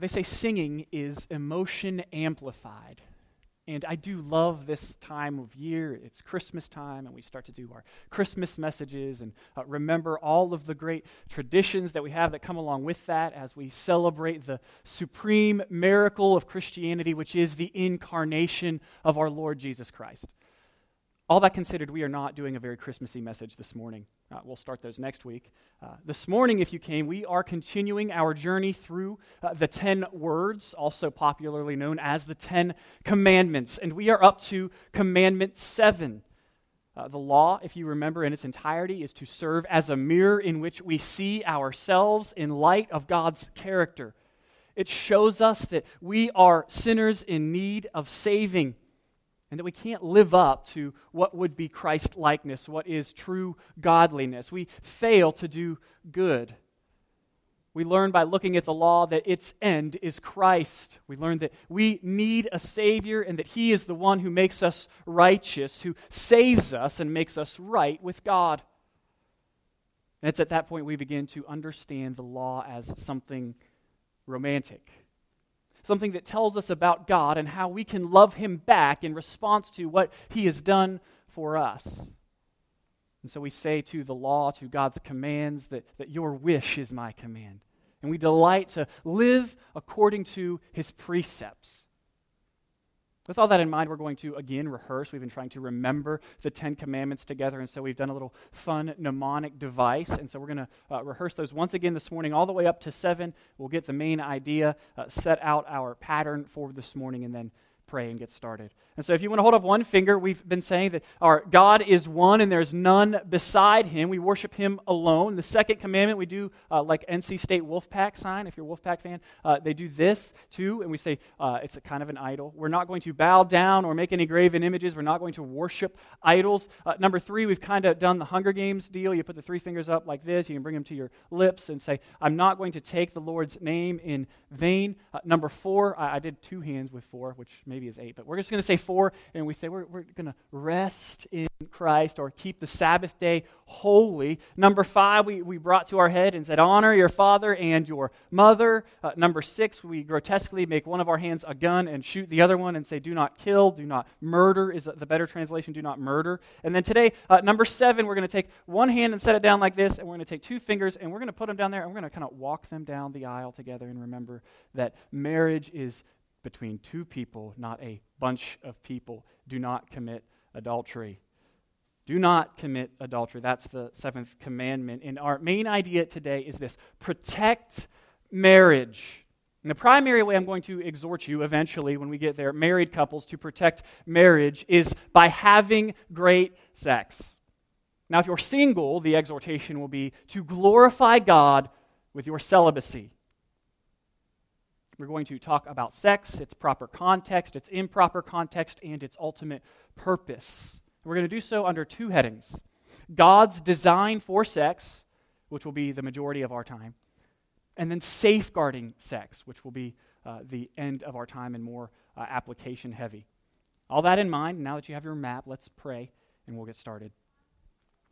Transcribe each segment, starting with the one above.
They say singing is emotion amplified. And I do love this time of year. It's Christmas time, and we start to do our Christmas messages and uh, remember all of the great traditions that we have that come along with that as we celebrate the supreme miracle of Christianity, which is the incarnation of our Lord Jesus Christ. All that considered, we are not doing a very Christmassy message this morning. Uh, we'll start those next week. Uh, this morning, if you came, we are continuing our journey through uh, the Ten Words, also popularly known as the Ten Commandments. And we are up to Commandment 7. Uh, the law, if you remember in its entirety, is to serve as a mirror in which we see ourselves in light of God's character. It shows us that we are sinners in need of saving and that we can't live up to what would be Christ likeness, what is true godliness. We fail to do good. We learn by looking at the law that its end is Christ. We learn that we need a Savior and that He is the one who makes us righteous, who saves us and makes us right with God. And it's at that point we begin to understand the law as something romantic something that tells us about God and how we can love Him back in response to what He has done for us. And so we say to the law, to God's commands, that, that your wish is my command. And we delight to live according to His precepts. With all that in mind, we're going to again rehearse. We've been trying to remember the Ten Commandments together, and so we've done a little fun mnemonic device. And so we're going to uh, rehearse those once again this morning, all the way up to seven. We'll get the main idea, uh, set out our pattern for this morning, and then pray and get started. And so, if you want to hold up one finger, we've been saying that our God is one and there's none beside him. We worship him alone. The second commandment, we do uh, like NC State Wolfpack sign. If you're a Wolfpack fan, uh, they do this too. And we say uh, it's a kind of an idol. We're not going to bow down or make any graven images. We're not going to worship idols. Uh, number three, we've kind of done the Hunger Games deal. You put the three fingers up like this. You can bring them to your lips and say, I'm not going to take the Lord's name in vain. Uh, number four, I, I did two hands with four, which maybe is eight, but we're just going to say four, and we say we're, we're going to rest in Christ or keep the Sabbath day holy. Number five, we, we brought to our head and said, honor your father and your mother. Uh, number six, we grotesquely make one of our hands a gun and shoot the other one and say, do not kill, do not murder, is the better translation, do not murder. And then today, uh, number seven, we're going to take one hand and set it down like this, and we're going to take two fingers and we're going to put them down there, and we're going to kind of walk them down the aisle together and remember that marriage is between two people, not a bunch of people. Do not commit adultery. Do not commit adultery. That's the seventh commandment. And our main idea today is this protect marriage. And the primary way I'm going to exhort you eventually, when we get there, married couples, to protect marriage is by having great sex. Now, if you're single, the exhortation will be to glorify God with your celibacy. We're going to talk about sex, its proper context, its improper context, and its ultimate purpose. We're going to do so under two headings God's design for sex, which will be the majority of our time, and then safeguarding sex, which will be uh, the end of our time and more uh, application heavy. All that in mind, now that you have your map, let's pray and we'll get started.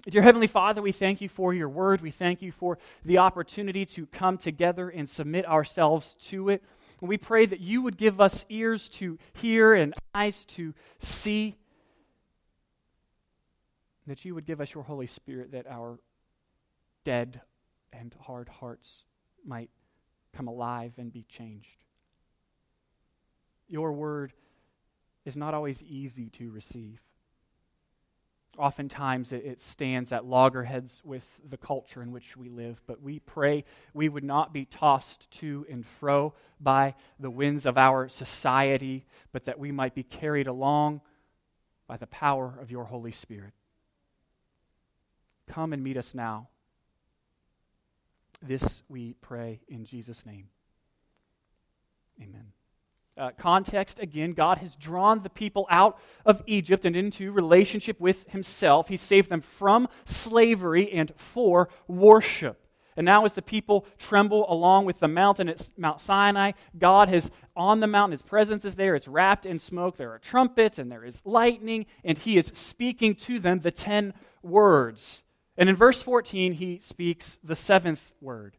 Dear Heavenly Father, we thank you for your word. We thank you for the opportunity to come together and submit ourselves to it. And we pray that you would give us ears to hear and eyes to see. That you would give us your Holy Spirit that our dead and hard hearts might come alive and be changed. Your word is not always easy to receive. Oftentimes it, it, stands at loggerheads with the culture in which we live, but we pray we would not be tossed to and fro by the winds of our society, but that we might be carried along by the power of your Holy Spirit. Come and meet us now. This we pray in Jesus' name. Amen uh, context, again, God has drawn the people out of Egypt and into relationship with Himself. He saved them from slavery and for worship. And now, as the people tremble along with the mountain at Mount Sinai, God has on the mountain, His presence is there. It's wrapped in smoke. There are trumpets and there is lightning, and He is speaking to them the ten words. And in verse 14, He speaks the seventh word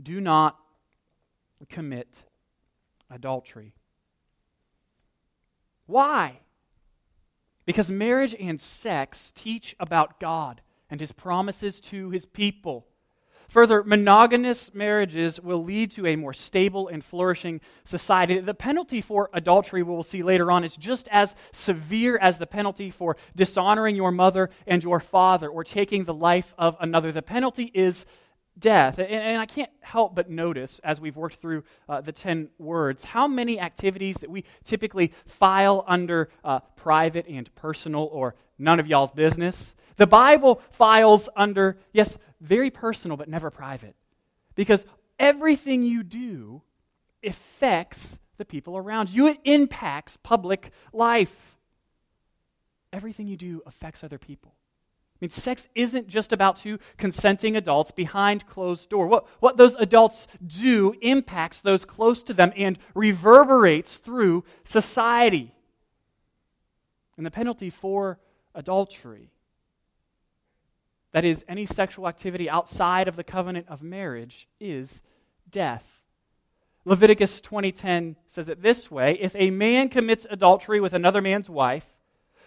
Do not commit adultery. Why? Because marriage and sex teach about God and his promises to his people. Further, monogamous marriages will lead to a more stable and flourishing society. The penalty for adultery, we'll see later on, is just as severe as the penalty for dishonoring your mother and your father or taking the life of another. The penalty is death. And, and, I can't help but notice, as we've worked through uh, the 10 words, how many activities that we typically file under uh, private and personal or none of y'all's business the Bible files under, yes, very personal, but never private. Because everything you do affects the people around you, it impacts public life. Everything you do affects other people. I mean, sex isn't just about two consenting adults behind closed door. What, what those adults do impacts those close to them and reverberates through society. And the penalty for adultery that is, any sexual activity outside of the covenant of marriage, is death. Leviticus 20:10 says it this way, if a man commits adultery with another man's wife,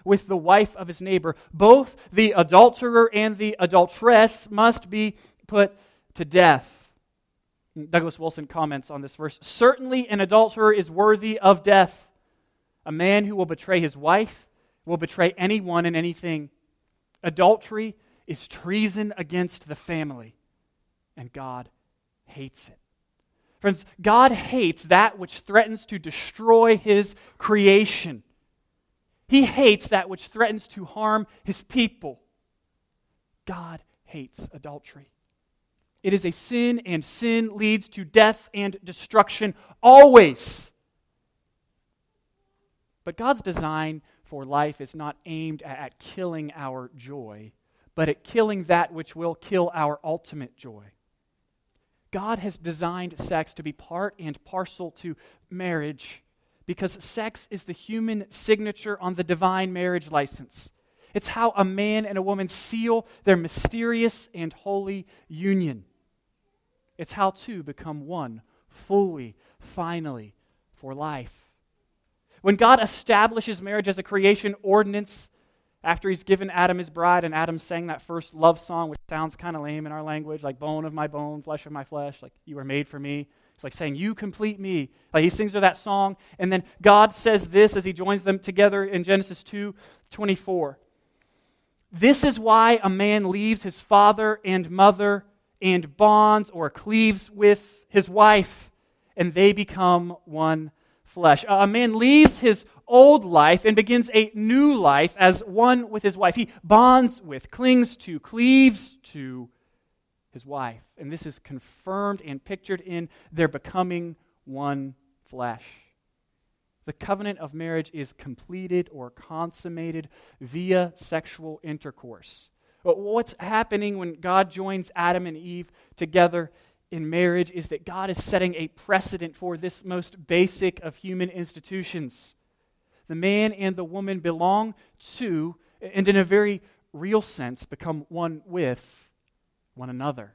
with the wife of his neighbor, both the adulterer and the adulteress must be put to death. Douglas Wilson comments on this verse Certainly, an adulterer is worthy of death. A man who will betray his wife will betray anyone and anything. Adultery is treason against the family, and God hates it. Friends, God hates that which threatens to destroy his creation. He hates that which threatens to harm his people. God hates adultery. It is a sin, and sin leads to death and destruction always. But God's design for life is not aimed at killing our joy, but at killing that which will kill our ultimate joy. God has designed sex to be part and parcel to marriage because sex is the human signature on the divine marriage license. It's how a man and a woman seal their mysterious and holy union. It's how two become one, fully, finally, for life. When God establishes marriage as a creation ordinance, after he's given Adam his bride, and Adam sang that first love song, which sounds kind of lame in our language, like bone of my bone, flesh of my flesh, like you were made for me. It's like saying, You complete me. Like he sings her that song, and then God says this as he joins them together in Genesis 2 24. This is why a man leaves his father and mother and bonds or cleaves with his wife, and they become one flesh. A man leaves his old life and begins a new life as one with his wife. He bonds with, clings to, cleaves to his wife. And this is confirmed and pictured in their becoming one flesh. The covenant of marriage is completed or consummated via sexual intercourse. But what's happening when God joins Adam and Eve together in marriage is that God is setting a precedent for this most basic of human institutions the man and the woman belong to, and in a very real sense, become one with one another.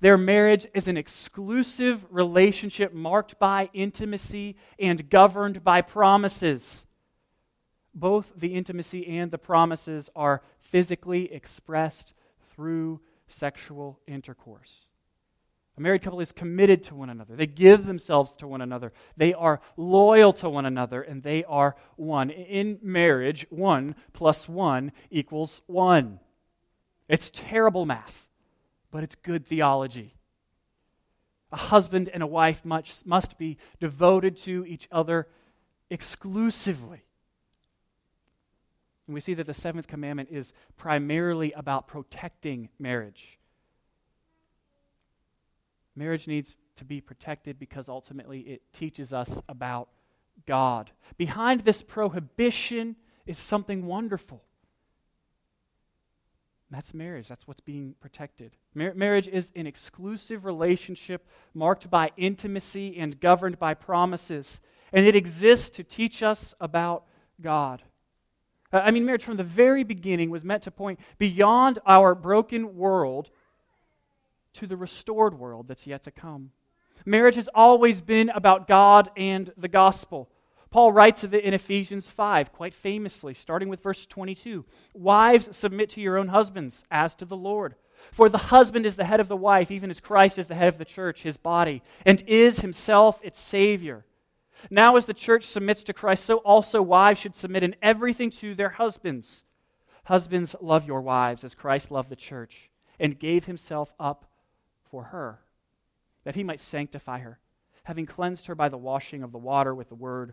Their marriage is an exclusive relationship marked by intimacy and governed by promises. Both the intimacy and the promises are physically expressed through sexual intercourse. A married couple is committed to one another. They give themselves to one another. They are loyal to one another, and they are one. In marriage, one plus one equals one. It's terrible math, but it's good theology. A husband and a wife must, must be devoted to each other exclusively. And we see that the seventh commandment is primarily about protecting marriage. Marriage needs to be protected because ultimately it teaches us about God. Behind this prohibition is something wonderful. That's marriage. That's what's being protected. Mar- marriage is an exclusive relationship marked by intimacy and governed by promises. And it exists to teach us about God. I mean, marriage from the very beginning was meant to point beyond our broken world to the restored world that's yet to come. Marriage has always been about God and the gospel. Paul writes of it in Ephesians 5, quite famously, starting with verse 22. Wives, submit to your own husbands as to the Lord. For the husband is the head of the wife, even as Christ is the head of the church, his body, and is himself its Savior. Now, as the church submits to Christ, so also wives should submit in everything to their husbands. Husbands, love your wives as Christ loved the church and gave himself up for her, that he might sanctify her, having cleansed her by the washing of the water with the word,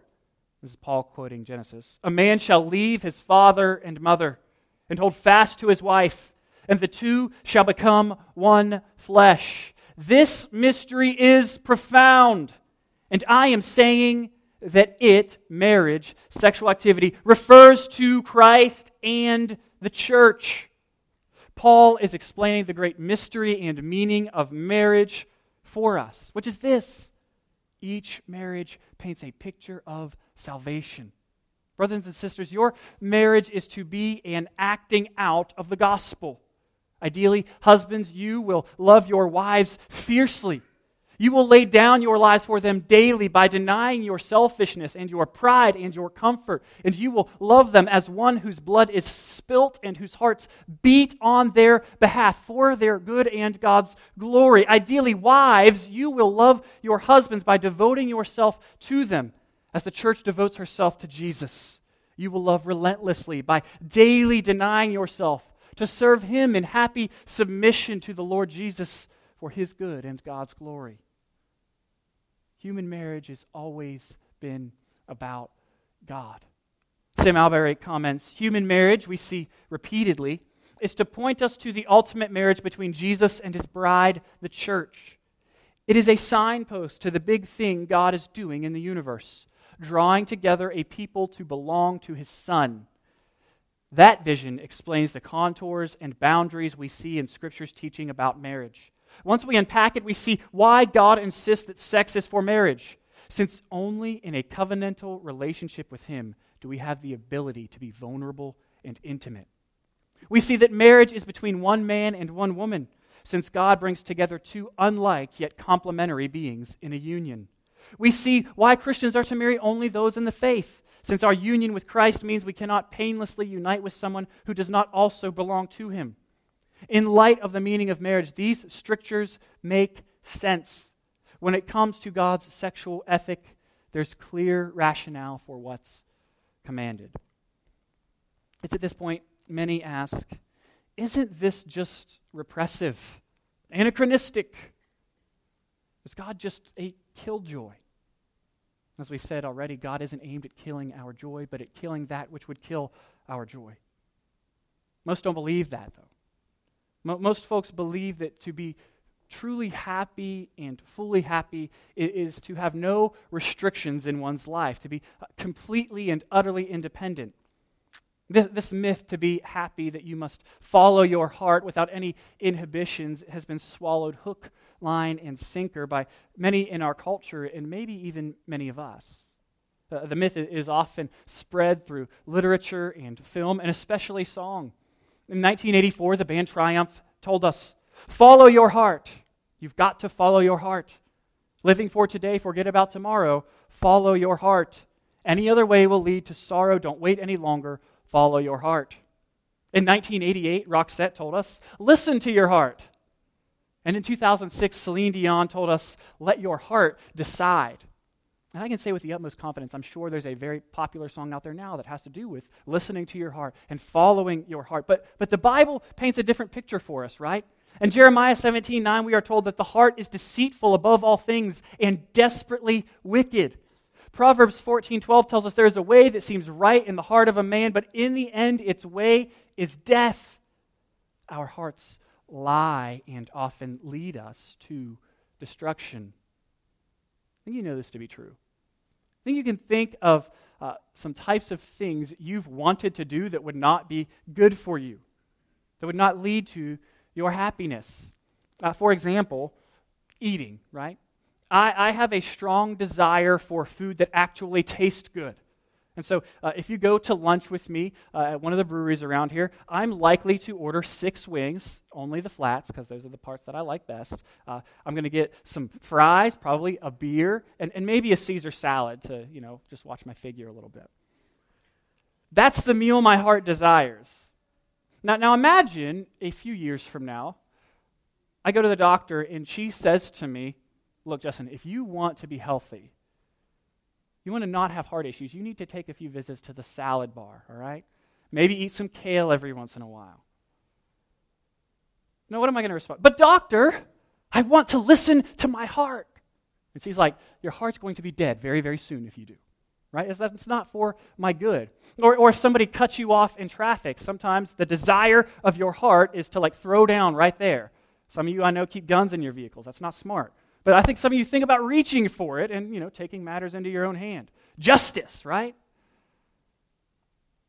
this is Paul quoting Genesis, a man shall leave his father and mother and hold fast to his wife and the two shall become one flesh. This mystery is profound. And I am saying that it, marriage, sexual activity, refers to Christ and the church. Paul is explaining the great mystery and meaning of marriage for us, which is this each marriage paints a picture of salvation. Brothers and sisters, your marriage is to be an acting out of the gospel. Ideally, husbands, you will love your wives fiercely. You will lay down your lives for them daily by denying your selfishness and your pride and your comfort. And you will love them as one whose blood is spilt and whose hearts beat on their behalf for their good and God's glory. Ideally, wives, you will love your husbands by devoting yourself to them as the church devotes herself to Jesus. You will love relentlessly by daily denying yourself to serve Him in happy submission to the Lord Jesus for His good and God's glory. Human marriage has always been about God. Sam Allberry comments Human marriage, we see repeatedly, is to point us to the ultimate marriage between Jesus and His bride, the church. It is a signpost to the big thing God is doing in the universe, drawing together a people to belong to His Son that vision explains the contours and boundaries we see in Scripture's teaching about marriage. Once we unpack it, we see why God insists that sex is for marriage, since only in a covenantal relationship with Him do we have the ability to be vulnerable and intimate. We see that marriage is between one man and one woman, since God brings together two unlike yet complementary beings in a union. We see why Christians are to marry only those in the faith, since our union with Christ means we cannot painlessly unite with someone who does not also belong to him. In light of the meaning of marriage, these strictures make sense. When it comes to God's sexual ethic, there's clear rationale for what's commanded. It's at this point many ask Isn't this just repressive, anachronistic? Is God just a killjoy? As we've said already, God isn't aimed at killing our joy, but at killing that which would kill our joy. Most don't believe that, though. Most folks believe that to be truly happy and fully happy is to have no restrictions in one's life, to be uh, completely and utterly independent. This, this, myth to be happy that you must follow your heart without any inhibitions has been swallowed hook, line, and sinker by many in our culture and maybe even many of us. Uh, the myth is often spread through literature and film, and especially song. In 1984, the band Triumph told us follow your heart. You've got to follow your heart. Living for today, forget about tomorrow. Follow your heart. Any other way will lead to sorrow. Don't wait any longer. Follow your heart. In 1988, Roxette told us listen to your heart. And in 2006, Celine Dion told us, let your heart decide. And I can say with the utmost confidence, I'm sure there's a very popular song out there now that has to do with listening to your heart and following your heart. But, but the Bible paints a different picture for us, right? In Jeremiah 17 9, we are told that the heart is deceitful above all things and desperately wicked. Proverbs 14 12 tells us there is a way that seems right in the heart of a man, but in the end, its way is death. Our hearts lie and often lead us to destruction. I think you know this to be true. I think you can think of uh, some types of things you've wanted to do that would not be good for you, that would not lead to your happiness. Uh, for example, eating, right? I, I have a strong desire for food that actually tastes good. And so, uh, if you go to lunch with me uh, at one of the breweries around here, I'm likely to order six wings, only the flats, because those are the parts that I like best. Uh, I'm going to get some fries, probably a beer, and, and maybe a Caesar salad to, you know, just watch my figure a little bit. That's the meal my heart desires. Now, now imagine a few years from now, I go to the doctor and she says to me, Look, Justin, if you want to be healthy, you want to not have heart issues, you need to take a few visits to the salad bar, all right? Maybe eat some kale every once in a while. No, what am I going to respond? But, doctor, I want to listen to my heart. And she's like, Your heart's going to be dead very, very soon if you do. Right? It's, not for my good. Or, or if somebody cuts you off in traffic, sometimes the desire of your heart is to like throw down right there. Some of you I know keep guns in your vehicles. That's not smart. But I think some of you think about reaching for it and, you know, taking matters into your own hand. Justice, right?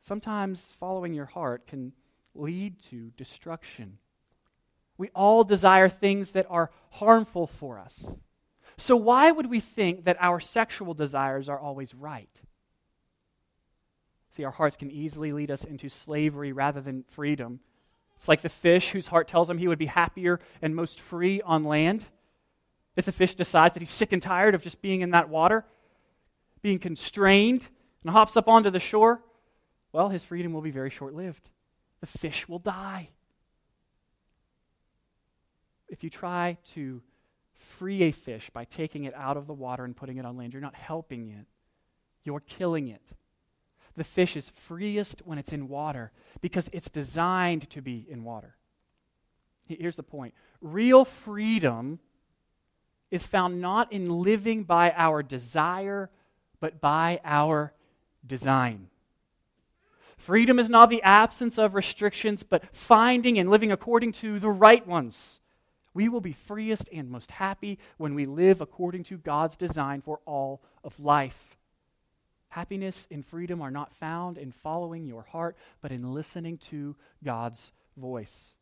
Sometimes following your heart can lead to destruction. We all desire things that are harmful for us. So, why would we think that our sexual desires are always right? See, our hearts can easily lead us into slavery rather than freedom. It's like the fish whose heart tells him he would be happier and most free on land. If the fish decides that he's sick and tired of just being in that water, being constrained, and hops up onto the shore, well, his freedom will be very short lived. The fish will die. If you try to free a fish by taking it out of the water and putting it on land, you're not helping it, you're killing it. The fish is freest when it's in water because it's designed to be in water. Here's the point real freedom is found not in living by our desire, but by our design. Freedom is not the absence of restrictions, but finding and living according to the right ones. We will be freest and most happy when we live according to God's design for all of life. Happiness and freedom are not found in following your heart, but in listening to God's voice.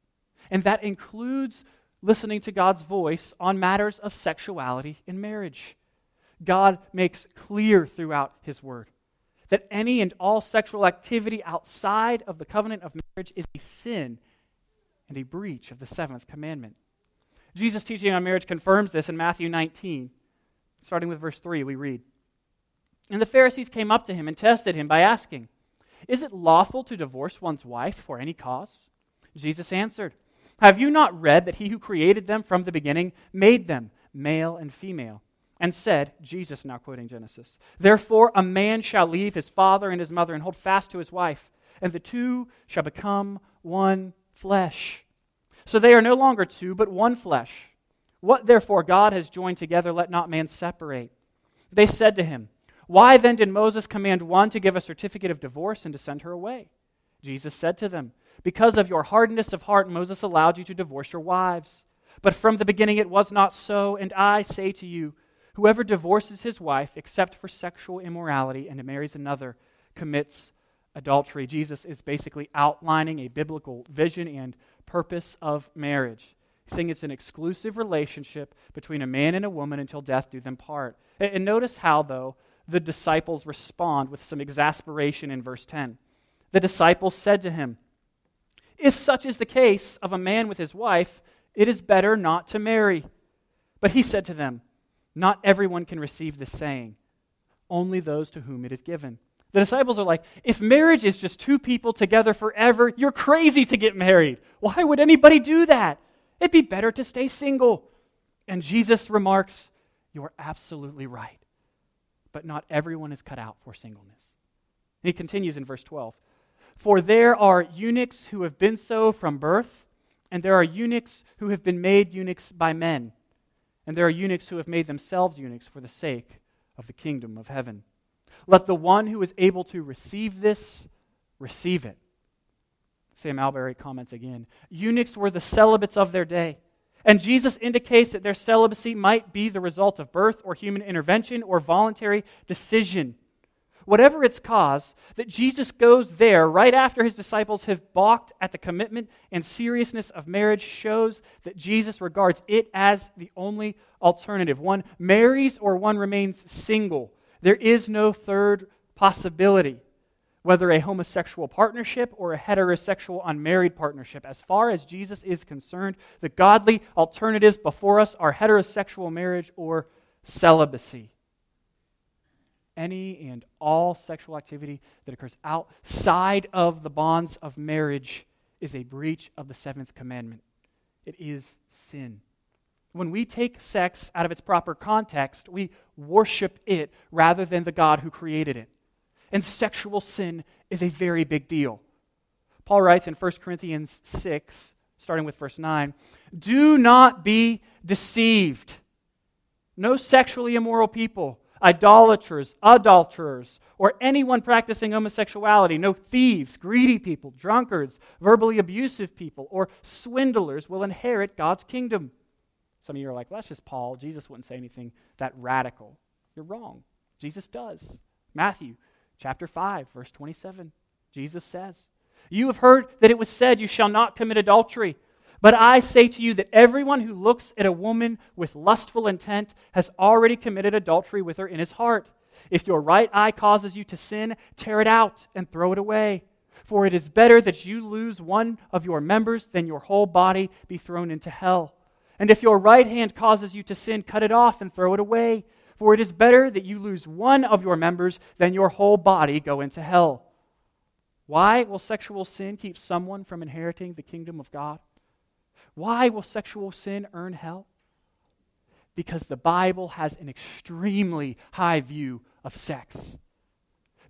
And that includes listening to God's voice on matters of sexuality in marriage. God makes clear throughout His Word that any and all sexual activity outside of the covenant of marriage is a sin and a breach of the seventh commandment. Jesus' teaching on marriage confirms this in Matthew 19. Starting with verse 3, we read And the Pharisees came up to him and tested him by asking, Is it lawful to divorce one's wife for any cause? Jesus answered, have you not read that he who created them from the beginning made them male and female? And said, Jesus now quoting Genesis, Therefore a man shall leave his father and his mother and hold fast to his wife, and the two shall become one flesh. So they are no longer two, but one flesh. What therefore God has joined together, let not man separate. They said to him, Why then did Moses command one to give a certificate of divorce and to send her away? Jesus said to them, because of your hardness of heart, Moses allowed you to divorce your wives. But from the beginning it was not so, and I say to you, whoever divorces his wife except for sexual immorality and marries another commits adultery. Jesus is basically outlining a biblical vision and purpose of marriage. He's saying it's an exclusive relationship between a man and a woman until death do them part. And notice how, though, the disciples respond with some exasperation in verse 10. The disciples said to him, if such is the case of a man with his wife, it is better not to marry. But he said to them, Not everyone can receive this saying, only those to whom it is given. The disciples are like, If marriage is just two people together forever, you're crazy to get married. Why would anybody do that? It'd be better to stay single. And Jesus remarks, You're absolutely right. But not everyone is cut out for singleness. And he continues in verse 12. For there are eunuchs who have been so from birth, and there are eunuchs who have been made eunuchs by men, and there are eunuchs who have made themselves eunuchs for the sake of the kingdom of heaven. Let the one who is able to receive this receive it. Sam Allberry comments again Eunuchs were the celibates of their day. And Jesus indicates that their celibacy might be the result of birth or human intervention or voluntary decision. Whatever its cause, that Jesus goes there right after his disciples have balked at the commitment and seriousness of marriage shows that Jesus regards it as the only alternative. One marries or one remains single. There is no third possibility whether a homosexual partnership or a heterosexual unmarried partnership. As far as Jesus is concerned, the godly alternatives before us are heterosexual marriage or celibacy. Any and all sexual activity that occurs outside of the bonds of marriage is a breach of the seventh commandment. It is sin. When we take sex out of its proper context, we worship it rather than the God who created it and sexual sin is a very big deal. Paul writes in 1 Corinthians 6, starting with verse 9 Do not be deceived. No sexually immoral people, idolaters, adulterers, or anyone practicing homosexuality, no thieves, greedy people, drunkards, verbally abusive people, or swindlers will inherit God's kingdom. Some of you are like, well, that's just Paul. Jesus wouldn't say anything that radical. You're wrong. Jesus does. Matthew chapter 5, verse 27. Jesus says, You have heard that it was said, You shall not commit adultery. But I say to you that everyone who looks at a woman with lustful intent has already committed adultery with her in his heart. If your right eye causes you to sin, tear it out and throw it away. For it is better that you lose one of your members than your whole body be thrown into hell. And if your right hand causes you to sin, cut it off and throw it away. For it is better that you lose one of your members than your whole body go into hell. Why will sexual sin keep someone from inheriting the kingdom of God? Why will sexual sin earn hell? Because the Bible has an extremely high view of sex.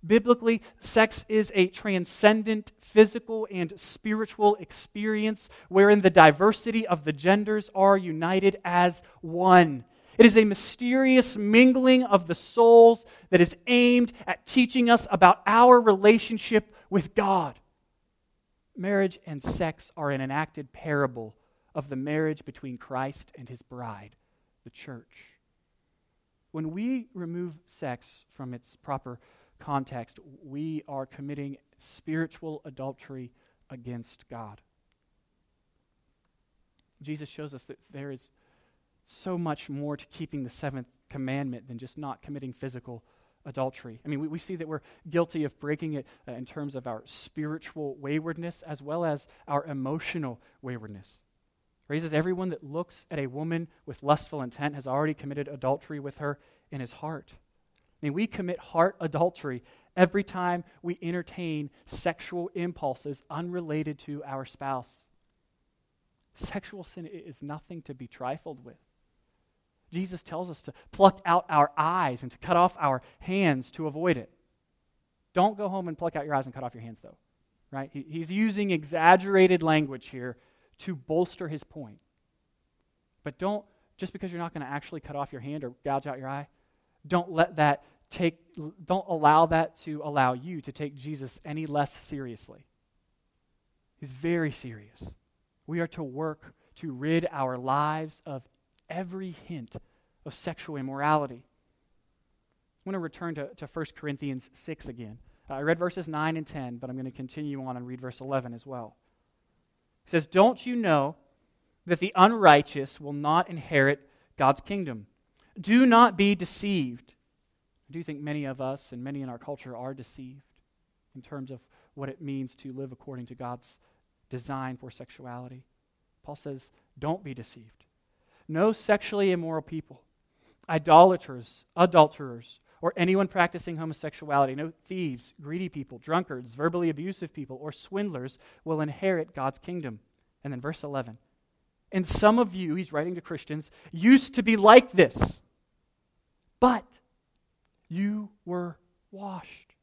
Biblically, sex is a transcendent physical and spiritual experience wherein the diversity of the genders are united as one it is a mysterious mingling of the souls that is aimed at teaching us about our relationship with God. Marriage and sex are an enacted parable of the marriage between Christ and his bride, the church. When we remove sex from its proper context, we are committing spiritual adultery against God. Jesus shows us that there is so much more to keeping the seventh commandment than just not committing physical adultery. I mean, we, we see that we're guilty of breaking it uh, in terms of our spiritual waywardness as well as our emotional waywardness. Raises everyone that looks at a woman with lustful intent has already committed adultery with her in his heart. I mean, we commit heart adultery every time we entertain sexual impulses unrelated to our spouse. Sexual sin is nothing to be trifled with. Jesus tells us to pluck out our eyes and to cut off our hands to avoid it. Don't go home and pluck out your eyes and cut off your hands, though. Right? He, he's using exaggerated language here to bolster his point. But don't, just because you're not going to actually cut off your hand or gouge out your eye, don't let that take, don't allow that to allow you to take Jesus any less seriously. He's very serious. We are to work to rid our lives of every hint of sexual immorality. I want to return to, to 1 Corinthians 6 again. I read verses 9 and 10, but I'm going to continue on and read verse 11 as well. It says, Don't you know that the unrighteous will not inherit God's kingdom? Do not be deceived. I do think many of us and many in our culture are deceived in terms of what it means to live according to God's design for sexuality. Paul says, Don't be deceived no sexually immoral people, idolaters, adulterers, or anyone practicing homosexuality, no thieves, greedy people, drunkards, verbally abusive people, or swindlers will inherit God's kingdom. And then verse 11. And some of you, he's writing to Christians, used to be like this, but you were washed.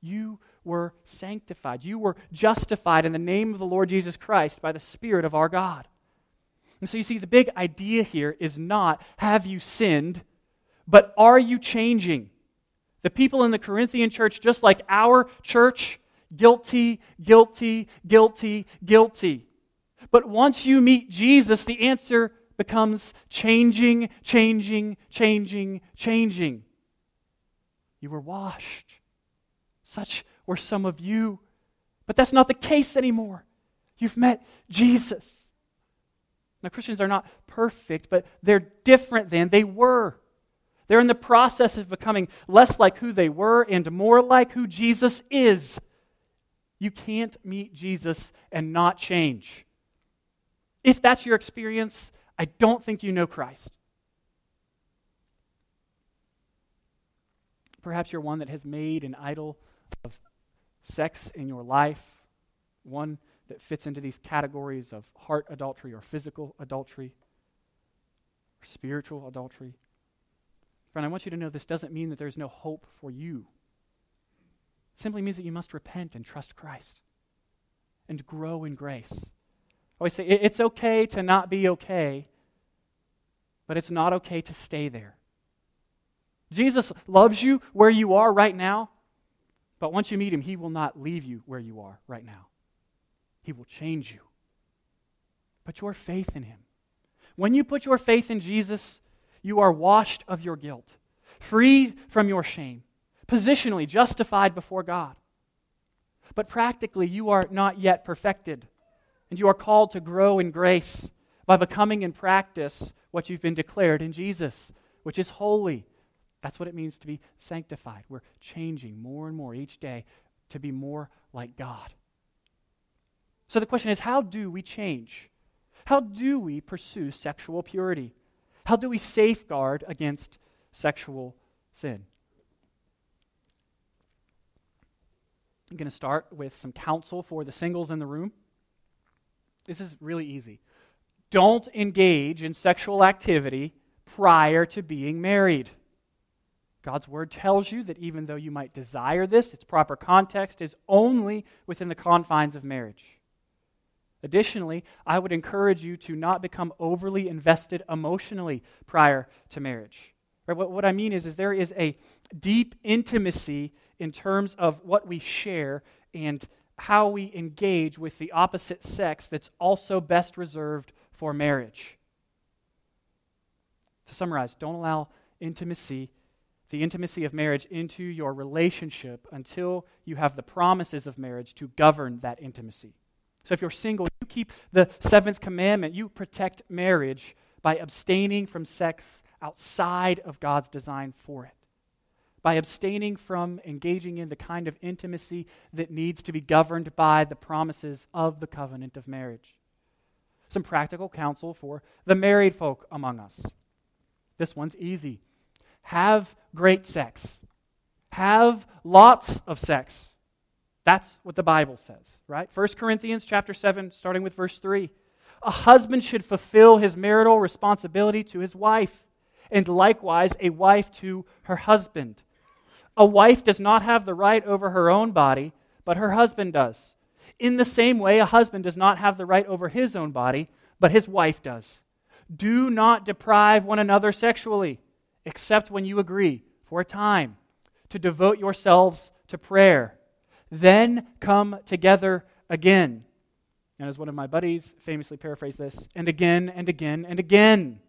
You were sanctified. You were justified in the name of the Lord Jesus Christ by the Spirit of our God. And so you see, the big idea here is not have you sinned, but are you changing? The people in the Corinthian church, just like our church, guilty, guilty, guilty, guilty. But once you meet Jesus, the answer becomes changing, changing, changing, changing. You were washed. Such were some of you. But that's not the case anymore. You've met Jesus. Now, Christians are not perfect, but they're different than they were. They're in the process of becoming less like who they were and more like who Jesus is. You can't meet Jesus and not change. If that's your experience, I don't think you know Christ. Perhaps you're one that has made an idol of sex in your life, one that fits into these categories of heart adultery or physical adultery or spiritual adultery. Friend, I want you to know this doesn't mean that there's no hope for you. It simply means that you must repent and trust Christ and grow in grace. I always say it's okay to not be okay, but it's not okay to stay there. Jesus loves you where you are right now, but once you meet him, he will not leave you where you are right now. He will change you. Put your faith in him. When you put your faith in Jesus, you are washed of your guilt, freed from your shame, positionally justified before God. But practically, you are not yet perfected, and you are called to grow in grace by becoming in practice what you've been declared in Jesus, which is holy. That's what it means to be sanctified. We're changing more and more each day to be more like God. So the question is how do we change? How do we pursue sexual purity? How do we safeguard against sexual sin? I'm going to start with some counsel for the singles in the room. This is really easy. Don't engage in sexual activity prior to being married. God's word tells you that even though you might desire this, its proper context is only within the confines of marriage. Additionally, I would encourage you to not become overly invested emotionally prior to marriage. Right? What, what I mean is, is there is a deep intimacy in terms of what we share and how we engage with the opposite sex that's also best reserved for marriage. To summarize, don't allow intimacy, the intimacy of marriage, into your relationship until you have the promises of marriage to govern that intimacy. So if you're single, you keep the seventh commandment. You protect marriage by abstaining from sex outside of God's design for it, by abstaining from engaging in the kind of intimacy that needs to be governed by the promises of the covenant of marriage. Some practical counsel for the married folk among us. This one's easy. Have great sex. Have lots of sex. That's what the Bible says right? 1 Corinthians chapter 7 starting with verse 3. A husband should fulfill his marital responsibility to his wife, and likewise a wife to her husband. A wife does not have the right over her own body, but her husband does. In the same way, a husband does not have the right over his own body, but his wife does. Do not deprive one another sexually, except when you agree, for a time, to devote yourselves to prayer then come together again. And as one of my buddies famously paraphrased this, and again and again and again.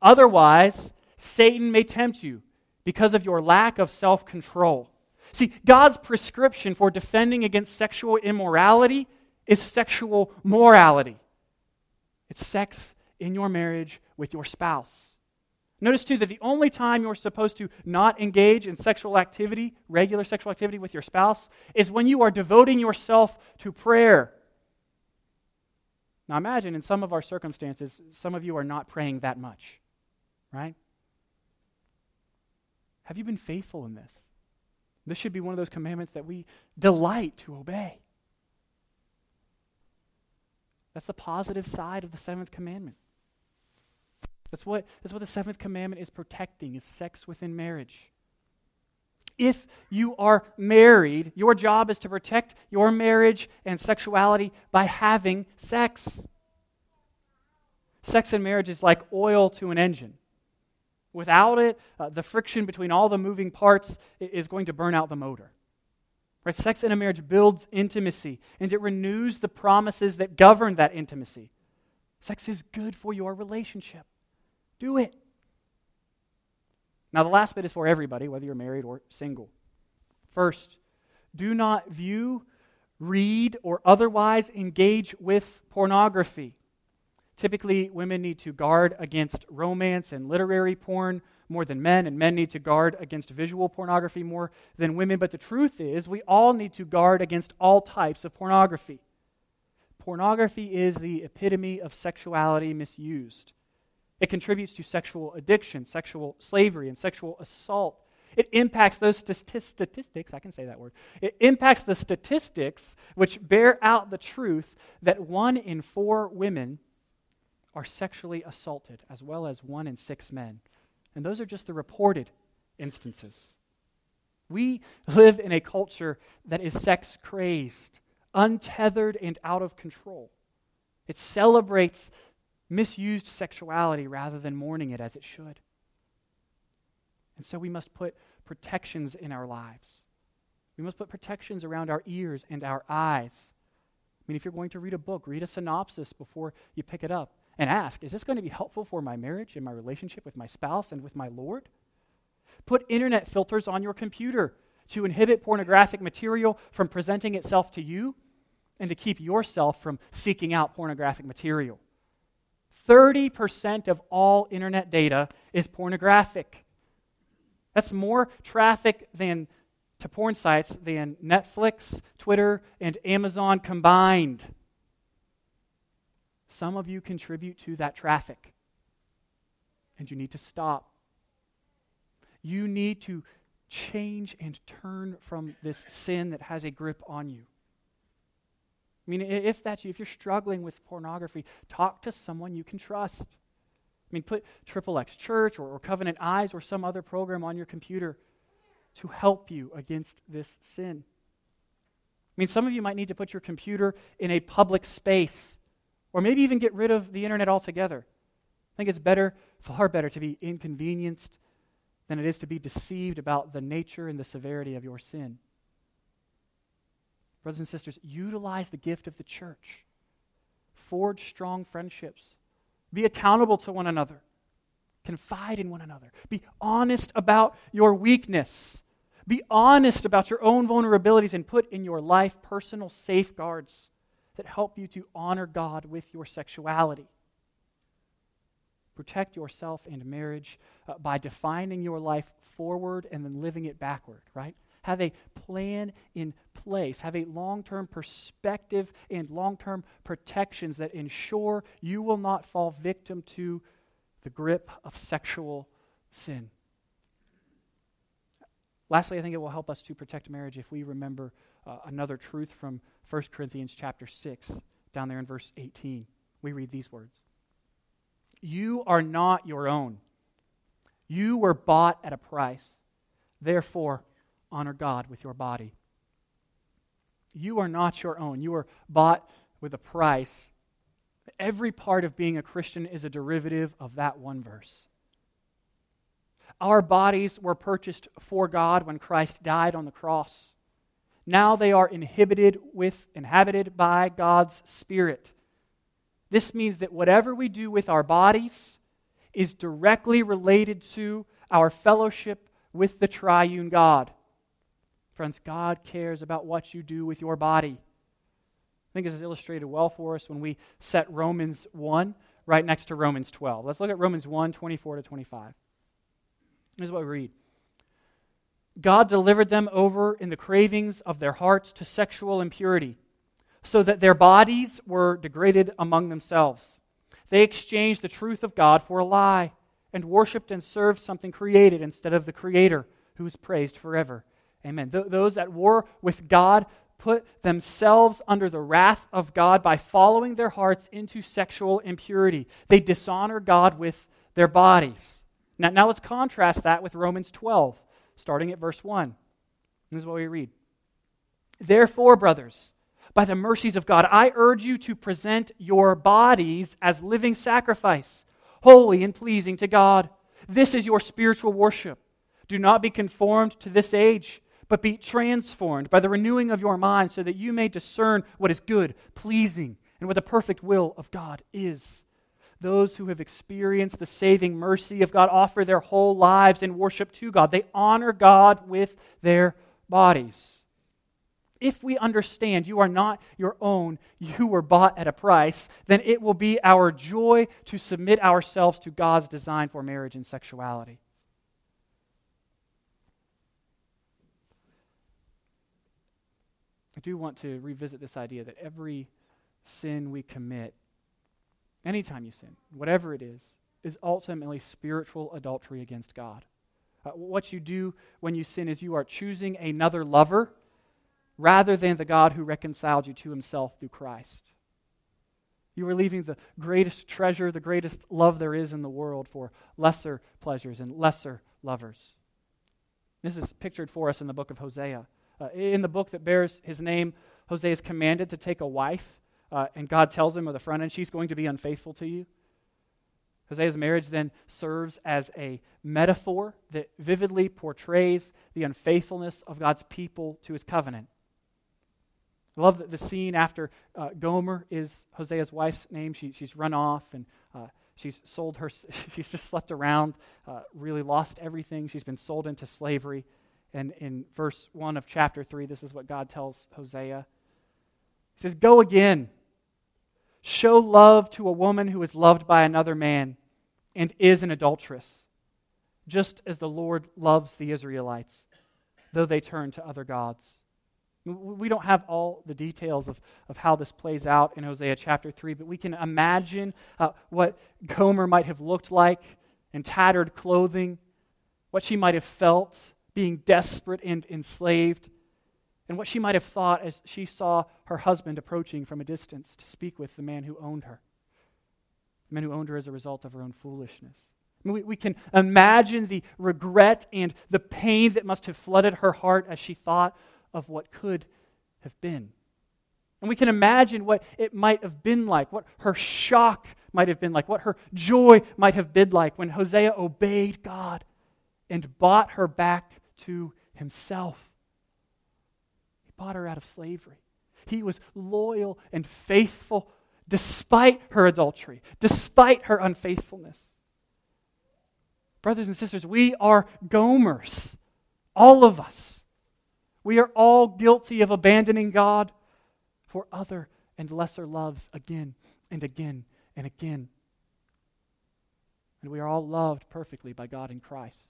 Otherwise, Satan may tempt you because of your lack of self control. See, God's prescription for defending against sexual immorality is sexual morality. It's sex in your marriage with your spouse. Notice, too, that the only time you're supposed to not engage in sexual activity, regular sexual activity with your spouse, is when you are devoting yourself to prayer. Now, imagine in some of our circumstances, some of you are not praying that much, right? Have you been faithful in this? This should be one of those commandments that we delight to obey. That's the positive side of the seventh commandment. That's what, that's what the seventh commandment is protecting, is sex within marriage. If you are married, your job is to protect your marriage and sexuality by having sex. Sex in marriage is like oil to an engine. Without it, uh, the friction between all the moving parts is going to burn out the motor. Right? Sex in a marriage builds intimacy, and it renews the promises that govern that intimacy. Sex is good for your relationship. Do it. Now, the last bit is for everybody, whether you're married or single. First, do not view, read, or otherwise engage with pornography. Typically, women need to guard against romance and literary porn more than men, and men need to guard against visual pornography more than women. But the truth is, we all need to guard against all types of pornography. Pornography is the epitome of sexuality misused. It contributes to sexual addiction, sexual slavery, and sexual assault. It impacts those statistics, I can say that word. It impacts the statistics which bear out the truth that one in four women are sexually assaulted, as well as one in six men. And those are just the reported instances. We live in a culture that is sex crazed, untethered, and out of control. It celebrates misused sexuality rather than mourning it as it should. And so we must put protections in our lives. We must put protections around our ears and our eyes. I mean, if you're going to read a book, read a synopsis before you pick it up and ask, is this going to be helpful for my marriage and my relationship with my spouse and with my Lord? Put internet filters on your computer to inhibit pornographic material from presenting itself to you and to keep yourself from seeking out pornographic material. 30% of all internet data is pornographic. That's more traffic than to porn sites than Netflix, Twitter, and Amazon combined. Some of you contribute to that traffic, and you need to stop. You need to change and turn from this sin that has a grip on you. I mean, if that's you, if you're struggling with pornography, talk to someone you can trust. I mean, put Triple X Church or, or Covenant Eyes or some other program on your computer to help you against this sin. I mean, some of you might need to put your computer in a public space or maybe even get rid of the internet altogether. I think it's better, far better, to be inconvenienced than it is to be deceived about the nature and the severity of your sin. Brothers and sisters, utilize the gift of the church. Forge strong friendships. Be accountable to one another. Confide in one another. Be honest about your weakness. Be honest about your own vulnerabilities and put in your life personal safeguards that help you to honor God with your sexuality. Protect yourself and marriage uh, by defining your life forward and then living it backward, right? Have a plan in place. Have a long term perspective and long term protections that ensure you will not fall victim to the grip of sexual sin. Lastly, I think it will help us to protect marriage if we remember uh, another truth from 1 Corinthians chapter 6, down there in verse 18. We read these words You are not your own, you were bought at a price. Therefore, honor God with your body. You are not your own. You were bought with a price. Every part of being a Christian is a derivative of that one verse. Our bodies were purchased for God when Christ died on the cross. Now they are inhibited with, inhabited by God's Spirit. This means that whatever we do with our bodies is directly related to our fellowship with the triune God. Friends, God cares about what you do with your body. I think this is illustrated well for us when we set Romans 1 right next to Romans 12. Let's look at Romans 1 24 to 25. Here's what we read God delivered them over in the cravings of their hearts to sexual impurity, so that their bodies were degraded among themselves. They exchanged the truth of God for a lie and worshiped and served something created instead of the Creator, who is praised forever. Amen. Th- those at war with God put themselves under the wrath of God by following their hearts into sexual impurity. They dishonor God with their bodies. Now, now let's contrast that with Romans 12, starting at verse 1. This is what we read. Therefore, brothers, by the mercies of God, I urge you to present your bodies as living sacrifice, holy and pleasing to God. This is your spiritual worship. Do not be conformed to this age but be transformed by the renewing of your mind so that you may discern what is good, pleasing, and what the perfect will of God is. those who have experienced the saving mercy of God offer their whole lives in worship to God. They honor God with their bodies. If we understand you are not your own, you were bought at a price, then it will be our joy to submit ourselves to God's design for marriage and sexuality. I do want to revisit this idea that every sin we commit, anytime you sin, whatever it is, is ultimately spiritual adultery against God. Uh, what you do when you sin is you are choosing another lover rather than the God who reconciled you to himself through Christ. You are leaving the greatest treasure, the greatest love there is in the world for lesser pleasures and lesser lovers. This is pictured for us in the book of Hosea. Uh, in the book that bears his name, Hosea is commanded to take a wife, uh, and God tells him of the front end, she's going to be unfaithful to you. Hosea's marriage then serves as a metaphor that vividly portrays the unfaithfulness of God's people to his covenant. I love the scene after uh, Gomer is Hosea's wife's name. She, she's run off and uh, she's sold her, she's just slept around, uh, really lost everything. She's been sold into slavery. And in verse 1 of chapter 3, this is what God tells Hosea. He says, Go again. Show love to a woman who is loved by another man and is an adulteress, just as the Lord loves the Israelites, though they turn to other gods. We don't have all the details of, of how this plays out in Hosea chapter 3, but we can imagine uh, what Gomer might have looked like in tattered clothing, what she might have felt being desperate and enslaved, and what she might have thought as she saw her husband approaching from a distance to speak with the man who owned her, the man who owned her as a result of her own foolishness. I mean, we, we can imagine the regret and the pain that must have flooded her heart as she thought of what could have been. And we can imagine what it might have been like, what her shock might have been like, what her joy might have been like when Hosea obeyed God and bought her back to himself. He bought her out of slavery. He was loyal and faithful despite her adultery, despite her unfaithfulness. Brothers and sisters, we are Gomers, all of us. We are all guilty of abandoning God for other and lesser loves again and again and again. And we are all loved perfectly by God in Christ.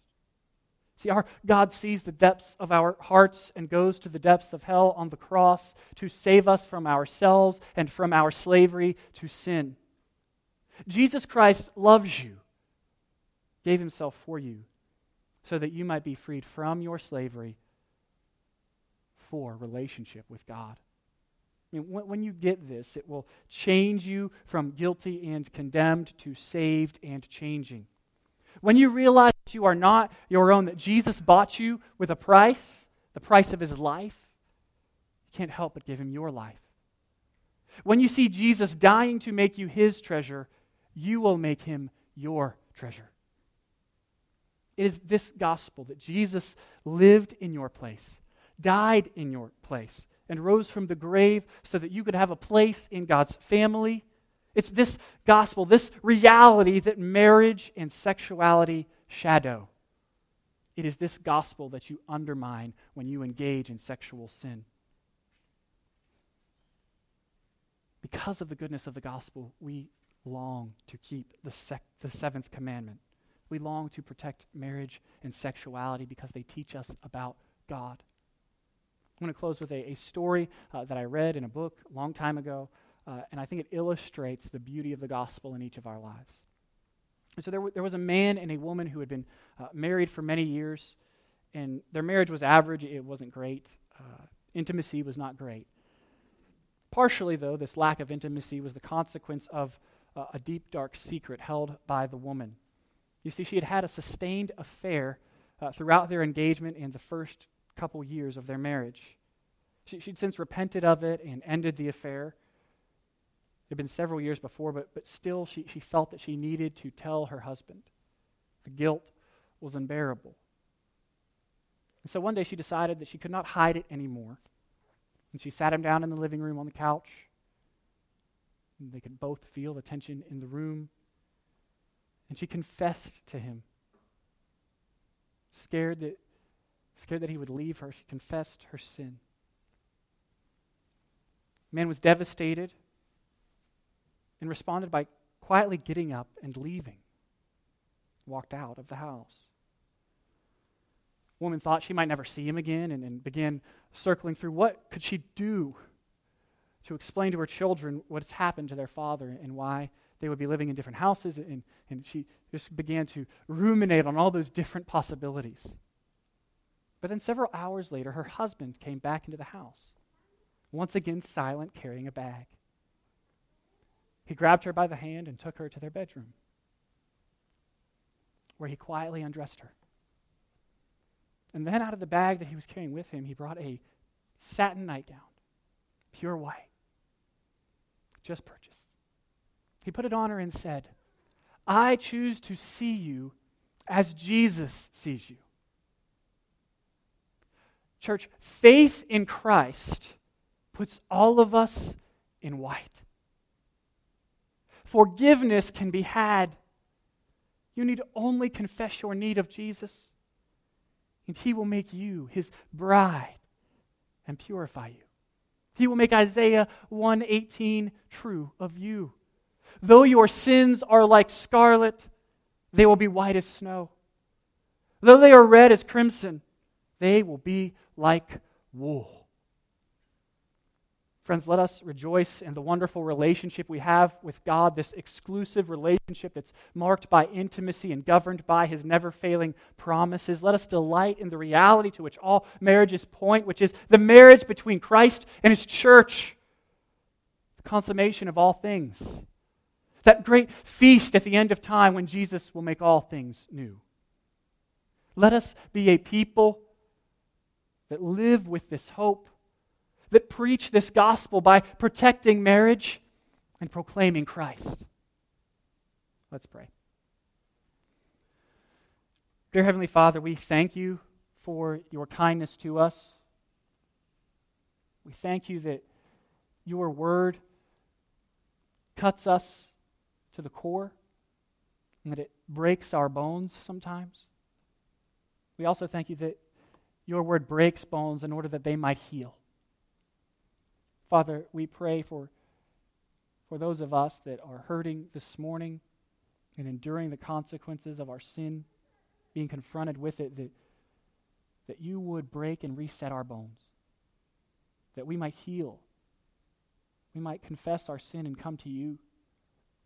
See, our God sees the depths of our hearts and goes to the depths of hell on the cross to save us from ourselves and from our slavery to sin. Jesus Christ loves you, gave himself for you, so that you might be freed from your slavery for relationship with God. I mean, when, when you get this, it will change you from guilty and condemned to saved and changing. When you realize that you are not your own, that Jesus bought you with a price, the price of his life, you can't help but give him your life. When you see Jesus dying to make you his treasure, you will make him your treasure. It is this gospel that Jesus lived in your place died in your place and rose from the grave so that you could have a place in God's family. It's this gospel, this reality that marriage and sexuality shadow. It is this gospel that you undermine when you engage in sexual sin. Because of the goodness of the gospel, we long to keep the, sec- the seventh commandment. We long to protect marriage and sexuality because they teach us about God. I'm going to close with a, a story uh, that I read in a book a long time ago, uh, and I think it illustrates the beauty of the gospel in each of our lives. And so there, w- there was a man and a woman who had been uh, married for many years, and their marriage was average. It wasn't great. Uh, intimacy was not great. Partially, though, this lack of intimacy was the consequence of uh, a deep, dark secret held by the woman. You see, she had had a sustained affair uh, throughout their engagement in the first couple years of their marriage. She, would since repented of it and ended the affair. It had been several years before, but, but still she, she felt that she needed to tell her husband. The guilt was unbearable. And so one day she decided that she could not hide it anymore. And she sat him down in the living room on the couch. And they could both feel the tension in the room. And she confessed to him. Scared that, scared that he would leave her, she confessed her sin. Man was devastated and responded by quietly getting up and leaving, walked out of the house. Woman thought she might never see him again and, and began circling through what could she do to explain to her children what has happened to their father and why they would be living in different houses. And, and she just began to ruminate on all those different possibilities. But then several hours later, her husband came back into the house, once again silent, carrying a bag. He grabbed her by the hand and took her to their bedroom, where he quietly undressed her. And then out of the bag that he was carrying with him, he brought a satin nightgown, pure white, just purchased. He put it on her and said, I choose to see you as Jesus sees you. Church, faith in Christ puts all of us in white. Forgiveness can be had. You need only confess your need of Jesus and he will make you his bride and purify you. He will make Isaiah 118 true of you. Though your sins are like scarlet, they will be white as snow. Though they are red as crimson, they will be like wool. Friends, let us rejoice in the wonderful relationship we have with God, this exclusive relationship that's marked by intimacy and governed by his never failing promises. Let us delight in the reality to which all marriages point, which is the marriage between Christ and his church, the consummation of all things. That great feast at the end of time when Jesus will make all things new. Let us be a people that live with this hope that preach this gospel by protecting marriage and proclaiming Christ. Let's pray. Dear Heavenly Father, we thank you for your kindness to us. We thank you that your word cuts us to the core and that it breaks our bones sometimes. We also thank you that your word breaks bones in order that they might heal. Father, we pray for, for those of us that are hurting this morning and enduring the consequences of our sin, being confronted with it, that, that you would break and reset our bones, that we might heal, we might confess our sin and come to you,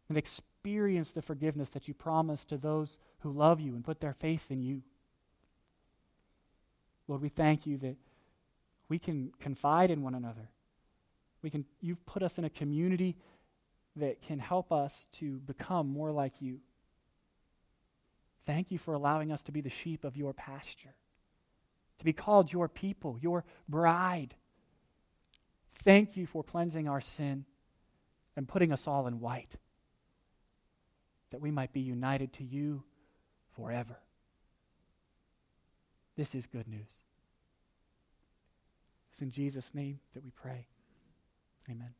and experience the forgiveness that you promise to those who love you and put their faith in you. Lord, we thank you that we can confide in one another we can, you've put us in a community that can help us to become more like you. Thank you for allowing us to be the sheep of your pasture, to be called your people, your bride. Thank you for cleansing our sin and putting us all in white, that we might be united to you forever. This is good news. It's in Jesus' name that we pray. Amen.